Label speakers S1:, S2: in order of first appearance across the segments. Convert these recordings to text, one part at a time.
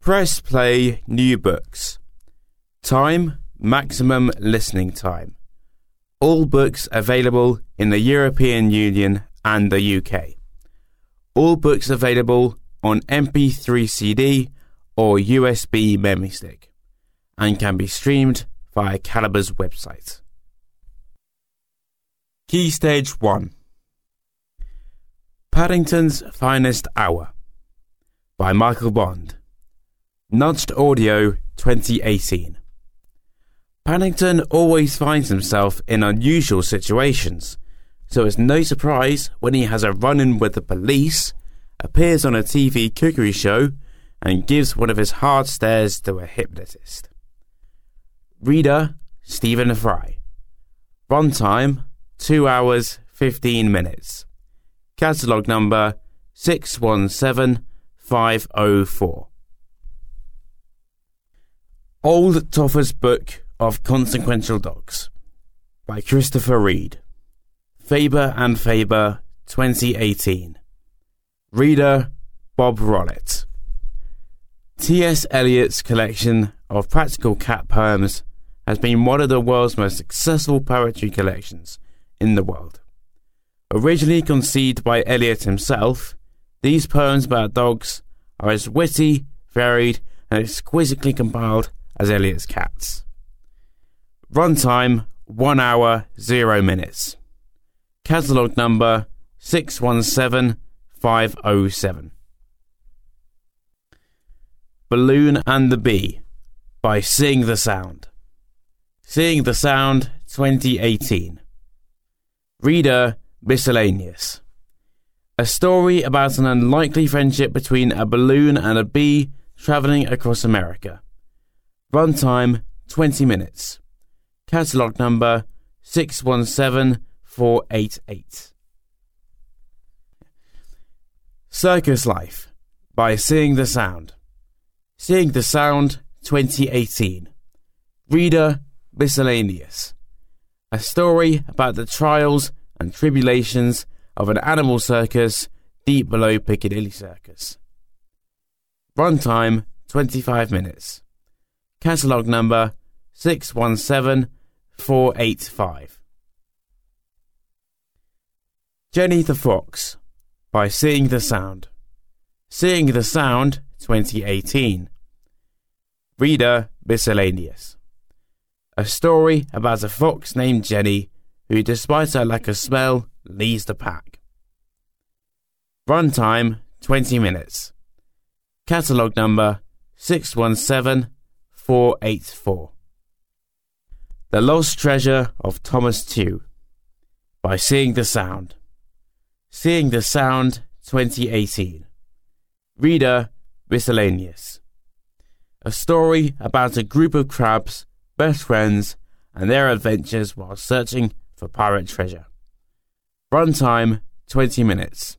S1: Press play new books. Time maximum listening time. All books available in the European Union and the UK. All books available on MP3 CD or USB memory stick and can be streamed via Calibre's website. Key Stage 1 Paddington's Finest Hour by Michael Bond. Nudged Audio 2018. Paddington always finds himself in unusual situations, so it's no surprise when he has a run in with the police, appears on a TV cookery show, and gives one of his hard stares to a hypnotist. Reader Stephen Fry. Runtime 2 hours 15 minutes. Catalogue number 617504. Old Toffer's Book of Consequential Dogs by Christopher Reid. Faber and Faber 2018. Reader Bob Rollett. T.S. Eliot's collection of practical cat poems has been one of the world's most successful poetry collections in the world. Originally conceived by Eliot himself, these poems about dogs are as witty, varied, and exquisitely compiled as Eliot's cats. Runtime 1 hour 0 minutes. Catalogue number 617507. Balloon and the Bee by Seeing the Sound. Seeing the Sound 2018. Reader Miscellaneous. A story about an unlikely friendship between a balloon and a bee travelling across America. Runtime 20 minutes. Catalogue number 617488. Circus Life by Seeing the Sound. Seeing the Sound 2018. Reader Miscellaneous. A story about the trials and tribulations of an animal circus deep below Piccadilly Circus. Runtime 25 minutes. Catalogue number 617485. Jenny the Fox by Seeing the Sound. Seeing the Sound 2018. Reader Miscellaneous. A story about a fox named Jenny who, despite her lack of smell, leads the pack. Runtime 20 minutes. Catalogue number 617484. The Lost Treasure of Thomas Tew by Seeing the Sound. Seeing the Sound 2018. Reader Miscellaneous. A story about a group of crabs, best friends, and their adventures while searching for pirate treasure. Runtime 20 minutes.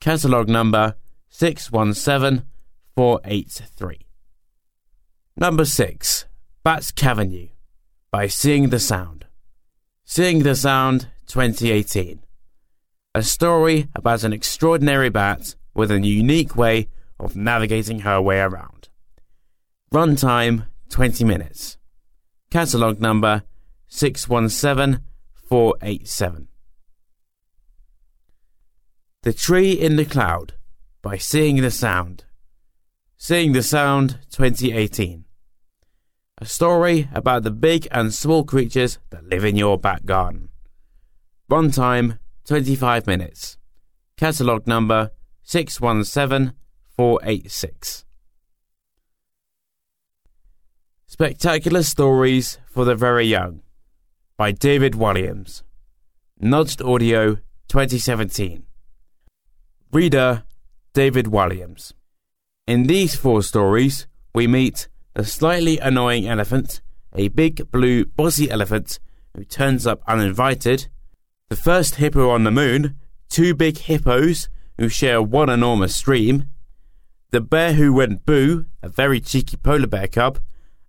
S1: Catalogue number 617483. Number 6. Bats Cavenu by Seeing the Sound. Seeing the Sound 2018. A story about an extraordinary bat with a unique way of navigating her way around. Runtime 20 minutes. Catalogue number 617487. The Tree in the Cloud by Seeing the Sound. Seeing the Sound 2018. A story about the big and small creatures that live in your back garden. Runtime 25 minutes. Catalogue number 617486. Spectacular Stories for the Very Young by David Walliams. Nudged Audio 2017. Reader David Walliams. In these four stories, we meet a slightly annoying elephant, a big blue bossy elephant who turns up uninvited, the first hippo on the moon, two big hippos who share one enormous stream, the bear who went boo, a very cheeky polar bear cub,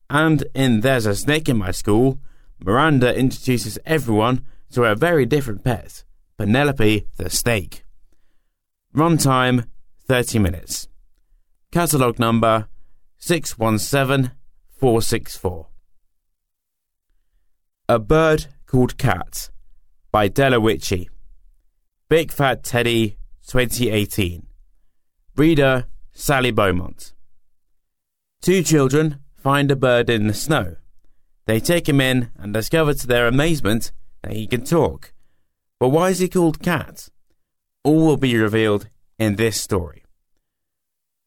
S1: and in There's a Snake in My School, Miranda introduces everyone to a very different pet, Penelope the snake. Runtime 30 minutes. Catalogue number 617 464. A Bird Called Cat by Della Witchy. Big Fat Teddy 2018. Reader Sally Beaumont. Two children find a bird in the snow. They take him in and discover to their amazement that he can talk. But why is he called Cat? All will be revealed in this story.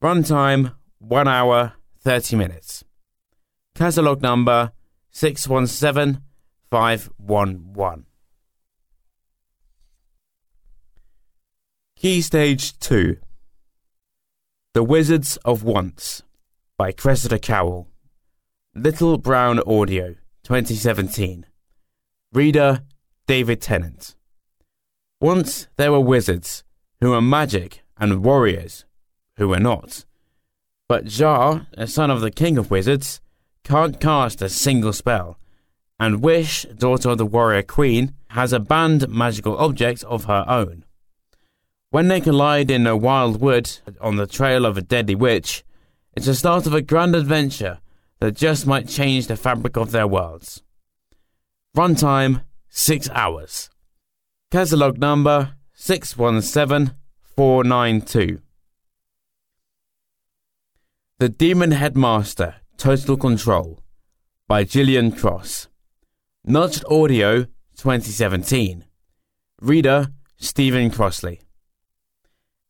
S1: Runtime 1 hour 30 minutes. Catalogue number 617511. Key Stage 2 The Wizards of Once by Cressida Cowell. Little Brown Audio 2017. Reader David Tennant. Once there were wizards who were magic and warriors who were not. But Jar, a son of the king of wizards, can't cast a single spell, and Wish, daughter of the warrior queen, has a banned magical object of her own. When they collide in a wild wood on the trail of a deadly witch, it's the start of a grand adventure that just might change the fabric of their worlds. Runtime 6 hours. Catalogue number 617492. The Demon Headmaster Total Control by Gillian Cross. Nudged Audio 2017. Reader Stephen Crossley.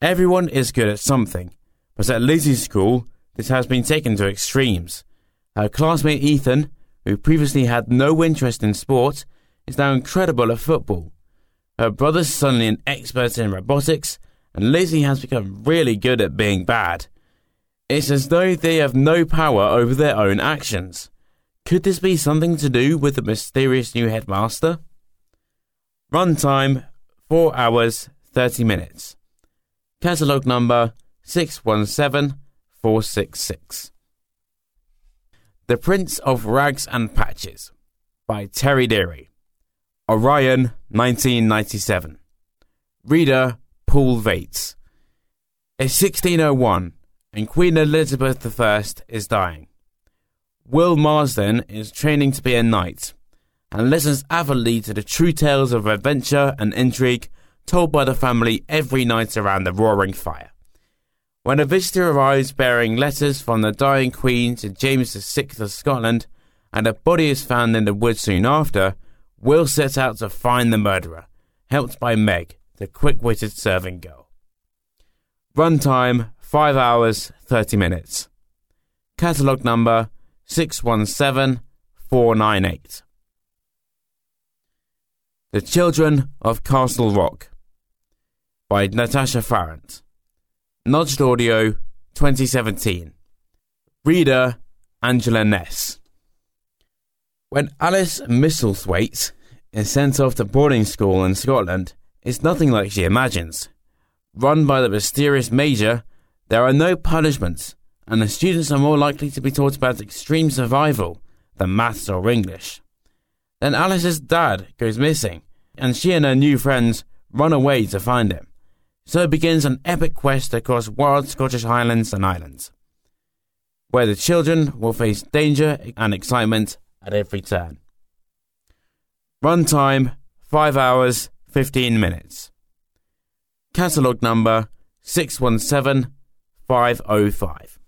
S1: Everyone is good at something, but at Lizzie's school, this has been taken to extremes. Her classmate Ethan, who previously had no interest in sport, is now incredible at football. Her brother's suddenly an expert in robotics, and Lizzie has become really good at being bad. It's as though they have no power over their own actions. Could this be something to do with the mysterious new headmaster? Runtime 4 hours 30 minutes. Catalogue number 617466. The Prince of Rags and Patches by Terry Deary. Orion 1997. Reader Paul Vates. It's 1601 and Queen Elizabeth I is dying. Will Marsden is training to be a knight and listens avidly to the true tales of adventure and intrigue told by the family every night around the roaring fire. When a visitor arrives bearing letters from the dying Queen to James VI of Scotland, and a body is found in the woods soon after, Will sets out to find the murderer, helped by Meg, the quick witted serving girl. Runtime 5 hours 30 minutes. Catalogue number 617498. The Children of Castle Rock by Natasha Farrant. Nudged Audio 2017. Reader Angela Ness. When Alice Misselthwaite is sent off to boarding school in Scotland, it's nothing like she imagines. Run by the mysterious Major, there are no punishments, and the students are more likely to be taught about extreme survival than maths or English. Then Alice's dad goes missing, and she and her new friends run away to find him. So begins an epic quest across wild Scottish highlands and islands, where the children will face danger and excitement at every turn. Runtime 5 hours 15 minutes. Catalogue number 617 505.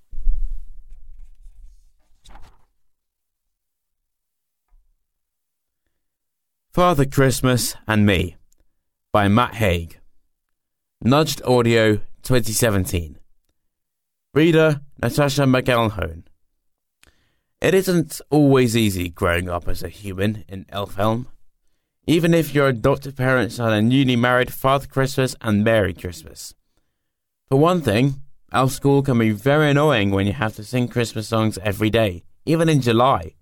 S1: Father Christmas and Me by Matt Haig. Nudged Audio 2017. Reader Natasha McElhone. It isn't always easy growing up as a human in Elfhelm. Even if your adopted parents are a newly married Father Christmas and Merry Christmas. For one thing, our school can be very annoying when you have to sing Christmas songs every day, even in July.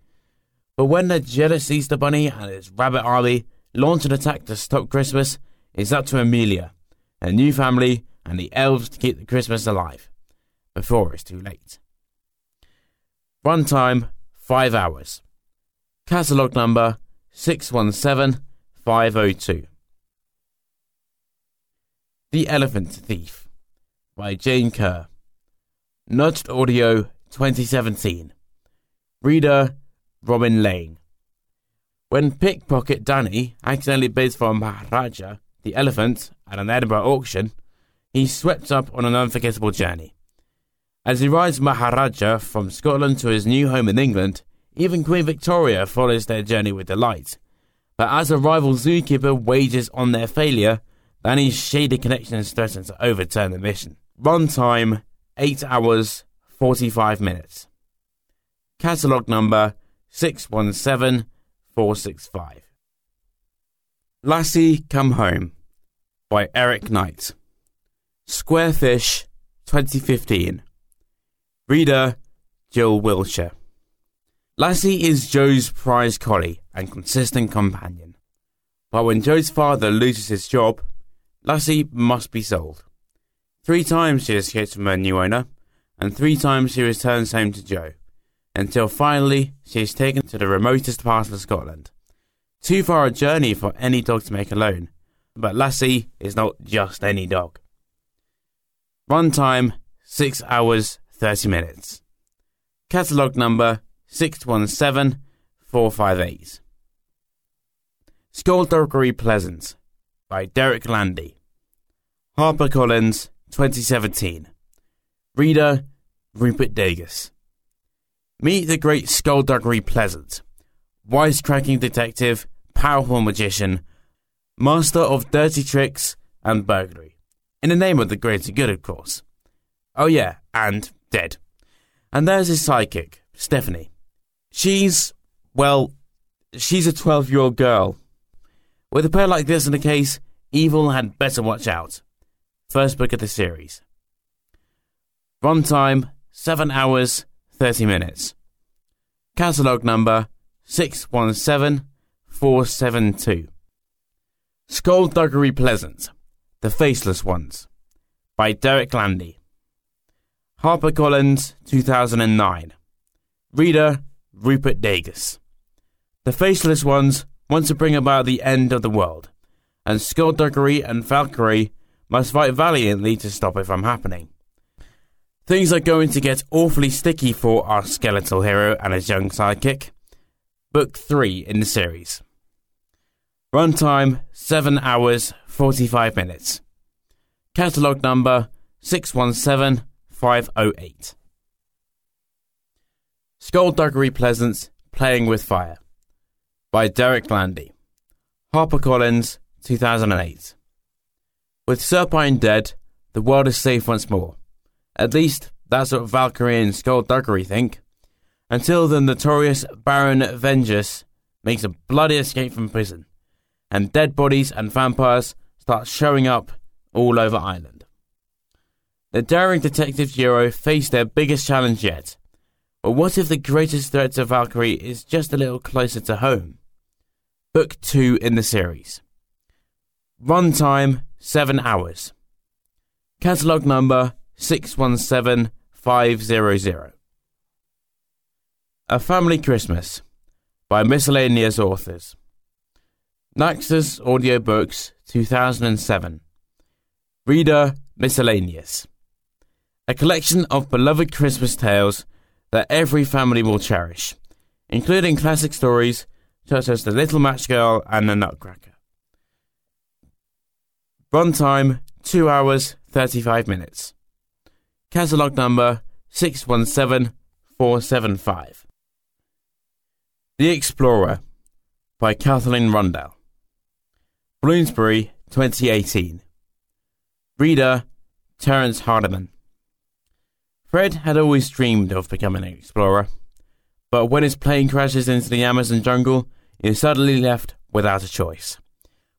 S1: But when the jealous Easter Bunny and his rabbit army launch an attack to stop Christmas, it's up to Amelia, her new family, and the elves to keep the Christmas alive before it's too late. Runtime 5 hours. Catalogue number 617502. The Elephant Thief by Jane Kerr. Nudged Audio 2017. Reader Robin Lane. When pickpocket Danny accidentally bids for Maharaja, the elephant, at an Edinburgh auction, he's swept up on an unforgettable journey. As he rides Maharaja from Scotland to his new home in England, even Queen Victoria follows their journey with delight. But as a rival zookeeper wages on their failure, Danny's shady connections threaten to overturn the mission. Run time 8 hours 45 minutes. Catalogue number 617465. Lassie Come Home by Eric Knight. Squarefish 2015. Reader Jill Wilshire. Lassie is Joe's prize collie and consistent companion. But when Joe's father loses his job, Lassie must be sold. Three times she escapes from her new owner, and three times she returns home to Joe, until finally she is taken to the remotest part of Scotland. Too far a journey for any dog to make alone, but Lassie is not just any dog. Runtime 6 hours 30 minutes. Catalogue number 617458. Skulduggery Pleasant by Derek Landy. HarperCollins 2017. Reader Rupert Degas. Meet the great Skulduggery Pleasant, wisecracking detective, powerful magician, master of dirty tricks and burglary. In the name of the greater good, of course. Oh, yeah, and dead. And there's his sidekick, Stephanie. She's, well, she's a 12 year old girl. With a pair like this in the case, evil had better watch out. First book of the series. Runtime 7 hours 30 minutes. Catalogue number 617472. Skulduggery Pleasant The Faceless Ones by Derek Landy. HarperCollins 2009. Reader Rupert Degas. The Faceless Ones want to bring about the end of the world, and Skulduggery and Valkyrie must fight valiantly to stop it from happening. Things are going to get awfully sticky for our skeletal hero and his young sidekick. Book 3 in the series. Runtime 7 hours 45 minutes. Catalogue number 617508. Skulduggery Pleasant Playing with Fire by Derek Landy. HarperCollins 2008. With Serpine dead, the world is safe once more. At least, that's what Valkyrie and Skulduggery think. Until the notorious Baron Vengeous makes a bloody escape from prison, and dead bodies and vampires start showing up all over Ireland. The daring detective duo face their biggest challenge yet. But what if the greatest threat to Valkyrie is just a little closer to home? Book 2 in the series. Runtime 7 hours. Catalogue number 617500. A Family Christmas by Miscellaneous Authors. Naxos Audiobooks 2007. Reader Miscellaneous. A collection of beloved Christmas tales that every family will cherish, including classic stories such as The Little Match Girl and The Nutcracker. Runtime 2 hours 35 minutes. Catalogue number 617475. The Explorer by Kathleen Rundell. Bloomsbury 2018. Reader Terence Hardiman. Fred had always dreamed of becoming an explorer, but when his plane crashes into the Amazon jungle, he is suddenly left without a choice.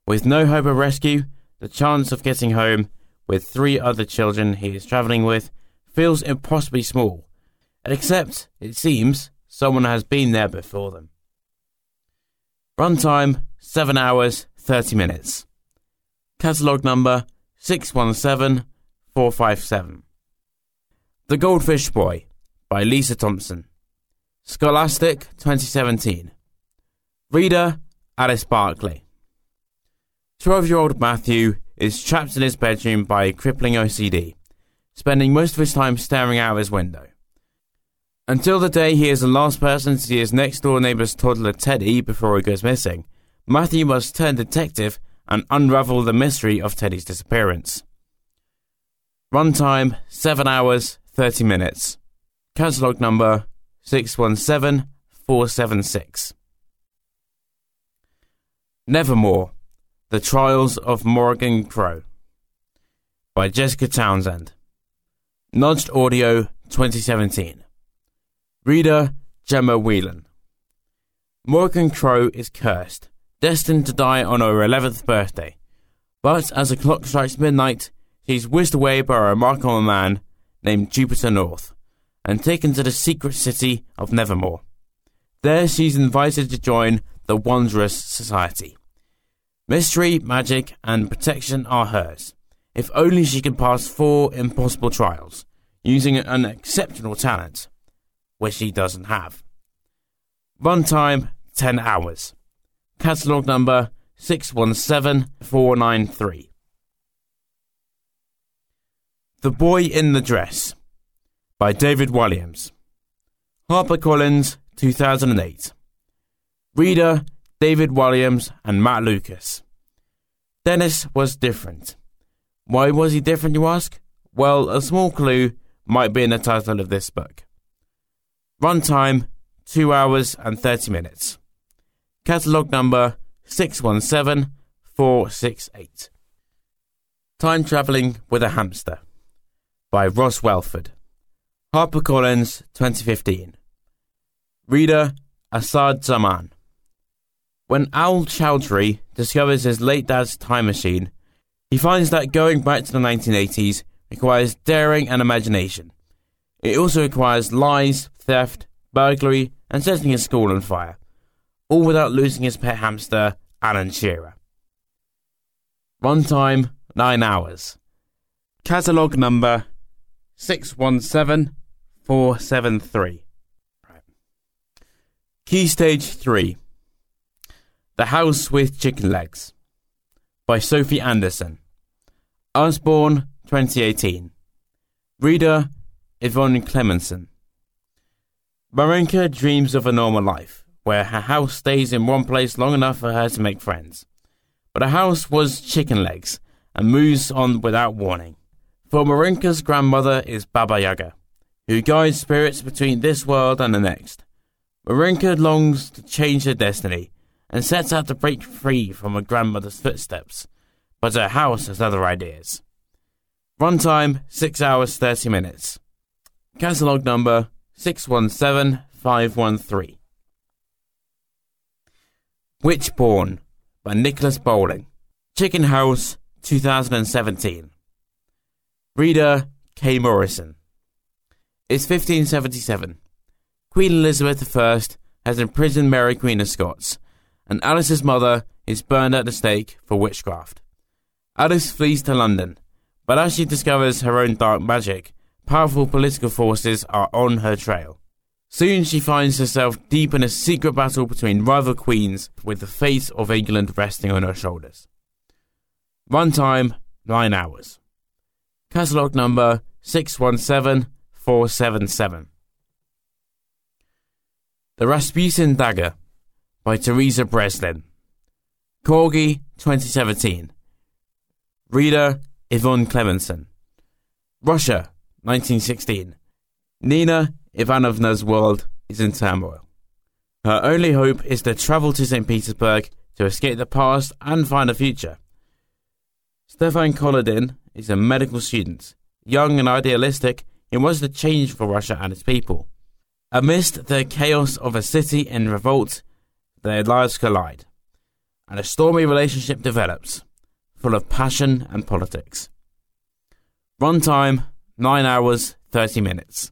S1: With no hope of rescue, the chance of getting home with three other children he is travelling with feels impossibly small, except, it seems, someone has been there before them. Runtime 7 hours 30 minutes. Catalogue number 617457. The Goldfish Boy by Lisa Thompson. Scholastic 2017. Reader Alice Barkley. 12 year old Matthew is trapped in his bedroom by a crippling OCD, spending most of his time staring out of his window. Until the day he is the last person to see his next door neighbor's toddler Teddy before he goes missing, Matthew must turn detective and unravel the mystery of Teddy's disappearance. Runtime 7 hours 30 minutes. Catalogue number 617476. Nevermoor The Trials of Morrigan Crow by Jessica Townsend. Nudged Audio 2017. Reader Gemma Whelan. Morrigan Crow is cursed, destined to die on her 11th birthday. But as the clock strikes midnight, she's whisked away by a remarkable man named Jupiter North and taken to the secret city of Nevermoor. There she's invited to join the Wundrous Society. Mystery, magic, and protection are hers, if only she can pass four impossible trials, using an exceptional talent, which she doesn't have. Runtime 10 hours. Catalogue number 617493. The Boy in the Dress by David Walliams. HarperCollins, 2008. Reader David Walliams, and Matt Lucas. Dennis was different. Why was he different, you ask? Well, a small clue might be in the title of this book. Runtime 2 hours and 30 minutes. Catalogue number 617468. Time Travelling with a Hamster by Ross Welford. HarperCollins 2015. Reader Assad Zaman. When Al Chowdhury discovers his late dad's time machine, he finds that going back to the 1980s requires daring and imagination. It also requires lies, theft, burglary, and setting his school on fire, all without losing his pet hamster, Alan Shearer. Runtime 9 hours. Catalogue number 617473. Right. Key Stage 3 The House with Chicken Legs by Sophie Anderson. Usborne 2018. Reader Yvonne Clemenson. Marinka dreams of a normal life, where her house stays in one place long enough for her to make friends. But her house was chicken legs and moves on without warning. For Marinka's grandmother is Baba Yaga, who guides spirits between this world and the next. Marinka longs to change her destiny and sets out to break free from her grandmother's footsteps, but her house has other ideas. Runtime 6 hours 30 minutes. Catalogue number 617513. Witchborn by Nicholas Bowling. Chicken House 2017. Reader K. Morrison. It's 1577. Queen Elizabeth I has imprisoned Mary Queen of Scots, and Alice's mother is burned at the stake for witchcraft. Alice flees to London, but as she discovers her own dark magic, powerful political forces are on her trail. Soon she finds herself deep in a secret battle between rival queens, with the fate of England resting on her shoulders. Runtime 9 hours. Catalogue number 617477. The Rasputin Dagger by Theresa Breslin. Corgi 2017. Reader Yvonne Clemenson. Russia 1916. Nina Ivanovna's world is in turmoil. Her only hope is to travel to St. Petersburg to escape the past and find a future. Stefan Kolodin is a medical student. Young and idealistic, he wants to change for Russia and its people. Amidst the chaos of a city in revolt, their lives collide, and a stormy relationship develops, full of passion and politics. Runtime 9 hours 30 minutes.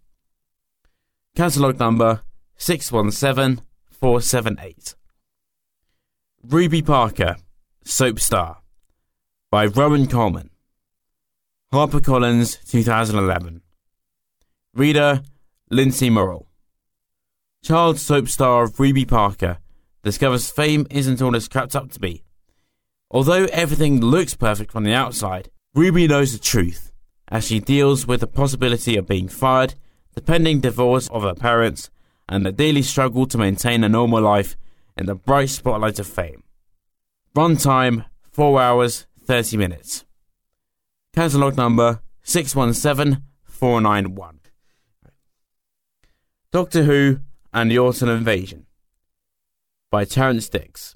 S1: Catalogue number 617478. Ruby Parker, Soap Star by Rowan Coleman. HarperCollins 2011. Reader Lindsay Murrell. Child soap star of Ruby Parker discovers fame isn't all it's cracked up to be. Although everything looks perfect from the outside, Ruby knows the truth as she deals with the possibility of being fired the pending divorce of her parents, and the daily struggle to maintain a normal life in the bright spotlight of fame. Runtime 4 hours 30 minutes. Catalogue number 617491. Doctor Who and the Auton Invasion by Terrance Dicks.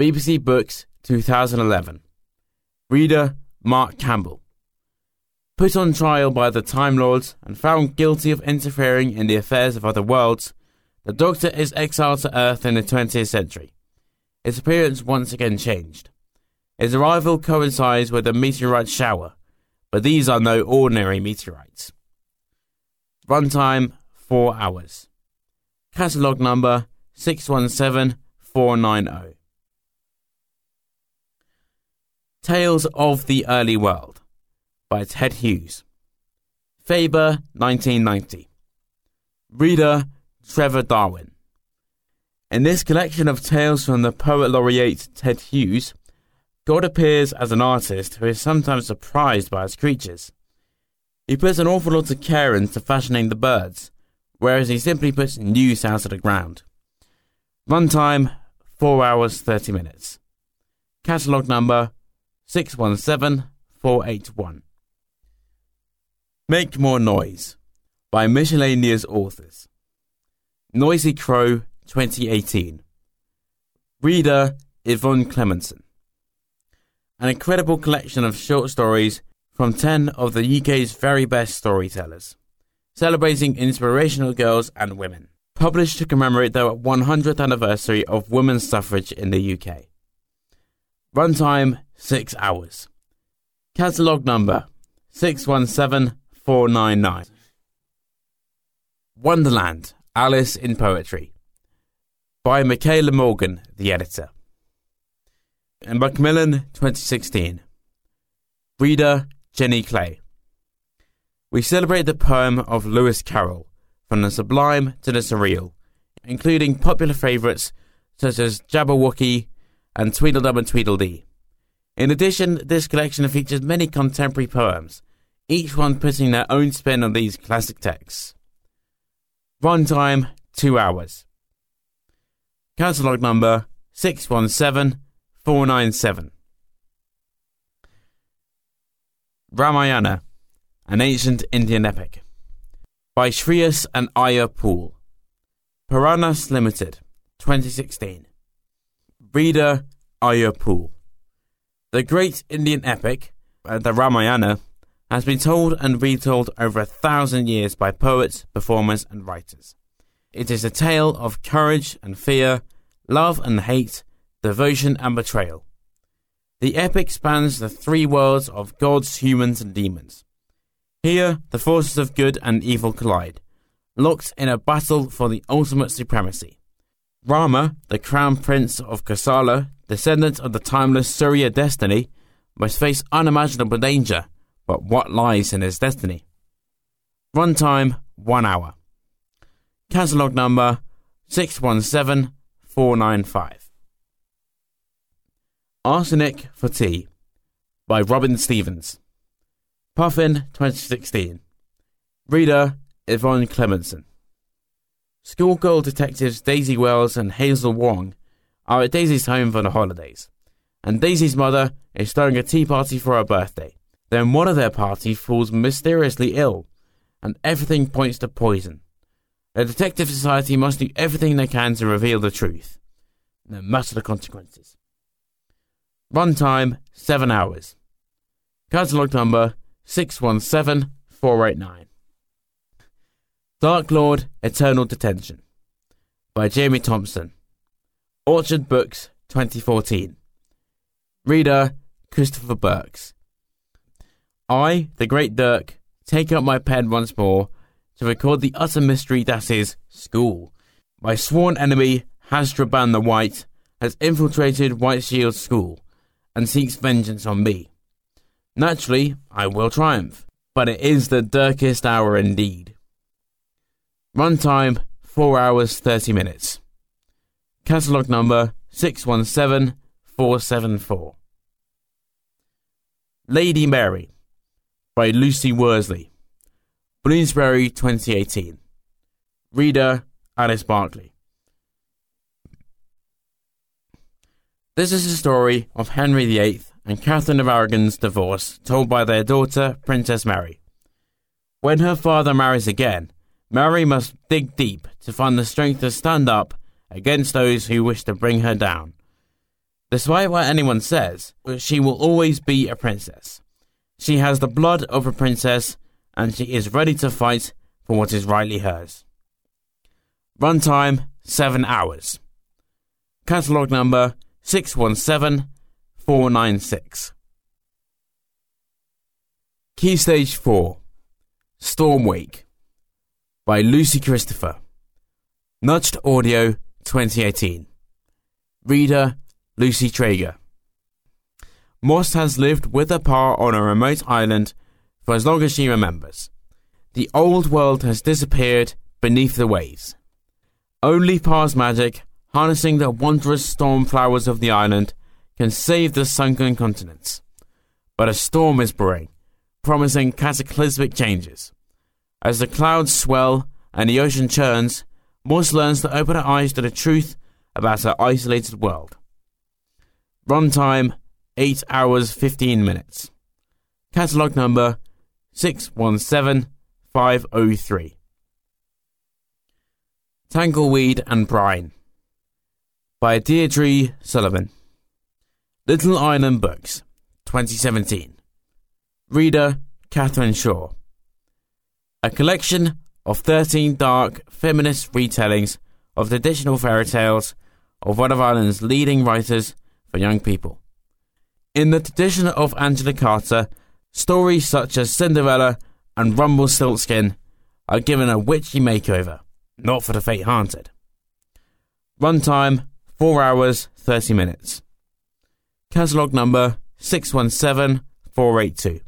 S1: BBC Books 2011. Reader Mark Campbell. Put on trial by the Time Lords and found guilty of interfering in the affairs of other worlds, the Doctor is exiled to Earth in the 20th century. His appearance once again changed. His arrival coincides with a meteorite shower, but these are no ordinary meteorites. Runtime 4 hours. Catalogue number 617490. Tales of the Early World by Ted Hughes. Faber, 1990. Reader Trevor Darwin. In this collection of tales from the poet laureate Ted Hughes, God appears as an artist who is sometimes surprised by his creatures. He puts an awful lot of care into fashioning the birds, whereas he simply puts new sounds to the ground. Runtime 4 hours 30 minutes. Catalogue number 617481. Make More Noise by miscellaneous authors. Nosy Crow 2018. Reader Yvonne Clemenson. An incredible collection of short stories from 10 of the UK's very best storytellers celebrating inspirational girls and women. Published to commemorate the 100th anniversary of women's suffrage in the UK. Runtime 6 hours. Catalogue number 617499. Wonderland Alice in Poetry by Michaela Morgan, the editor. In Macmillan 2016. Reader Jenny Clay. We celebrate the poem of Lewis Carroll, from the sublime to the surreal, including popular favourites such as Jabberwocky and Tweedledum and Tweedledee. In addition, this collection features many contemporary poems, each one putting their own spin on these classic texts. Runtime 2 hours. Catalogue number 617497. Ramayana an Ancient Indian Epic. By Shreyas and Aya Pool. Puranas Limited, 2016. Reader Aya Pool. The great Indian epic, uh, the Ramayana, has been told and retold over a thousand years by poets, performers, and writers. It is a tale of courage and fear, love and hate, devotion and betrayal. The epic spans the three worlds of gods, humans, and demons. Here, the forces of good and evil collide, locked in a battle for the ultimate supremacy. Rama, the crown prince of Kosala, descendant of the timeless Surya destiny, must face unimaginable danger, but what lies in his destiny? Runtime 1 hour. Catalogue number 617495. Arsenic for Tea by Robin Stevens. Puffin 2016. Reader Yvonne Clemenson. Schoolgirl detectives Daisy Wells and Hazel Wong are at Daisy's home for the holidays, and Daisy's mother is throwing a tea party for her birthday. Then one of their party falls mysteriously ill, and everything points to poison. The detective society must do everything they can to reveal the truth, no matter the consequences. Runtime 7 hours. Catalogue number 617489. Dark Lord Eternal Detention by Jamie Thompson. Orchard Books 2014. Reader Christopher Burks. I, the great Dirk, take up my pen once more to record the utter mystery that is school. My sworn enemy, Hasdraban the White, has infiltrated White Shield School and seeks vengeance on me. Naturally, I will triumph, but it is the darkest hour indeed. Runtime 4 hours 30 minutes. Catalogue number 617474. Lady Mary by Lucy Worsley. Bloomsbury 2018. Reader Alice Barkley. This is the story of Henry VIII and Catherine of Aragon's divorce told by their daughter, Princess Mary. When her father marries again, Mary must dig deep to find the strength to stand up against those who wish to bring her down. Despite what anyone says, she will always be a princess. She has the blood of a princess and she is ready to fight for what is rightly hers. Runtime 7 hours. Catalogue number 617496. Key Stage 4 Storm Wake by Lucy Christopher. Nudged Audio 2018. Reader Lucy Traeger. Moss has lived with her pa on a remote island for as long as she remembers. The old world has disappeared beneath the waves. Only Pa's magic, harnessing the wondrous storm flowers of the island, can save the sunken continents. But a storm is brewing, promising cataclysmic changes. As the clouds swell and the ocean churns, Morse learns to open her eyes to the truth about her isolated world. Runtime 8 hours 15 minutes. Catalogue number 617503. Tangleweed and Brine by Deirdre Sullivan. Little Island Books, 2017. Reader Catherine Shaw. A collection of 13 dark feminist retellings of traditional fairy tales of one of Ireland's leading writers for young people. In the tradition of Angela Carter, Stories such as Cinderella and Rumpelstiltskin are given a witchy makeover, not for the faint-hearted. Runtime 4 hours 30 minutes. Catalogue number 617482.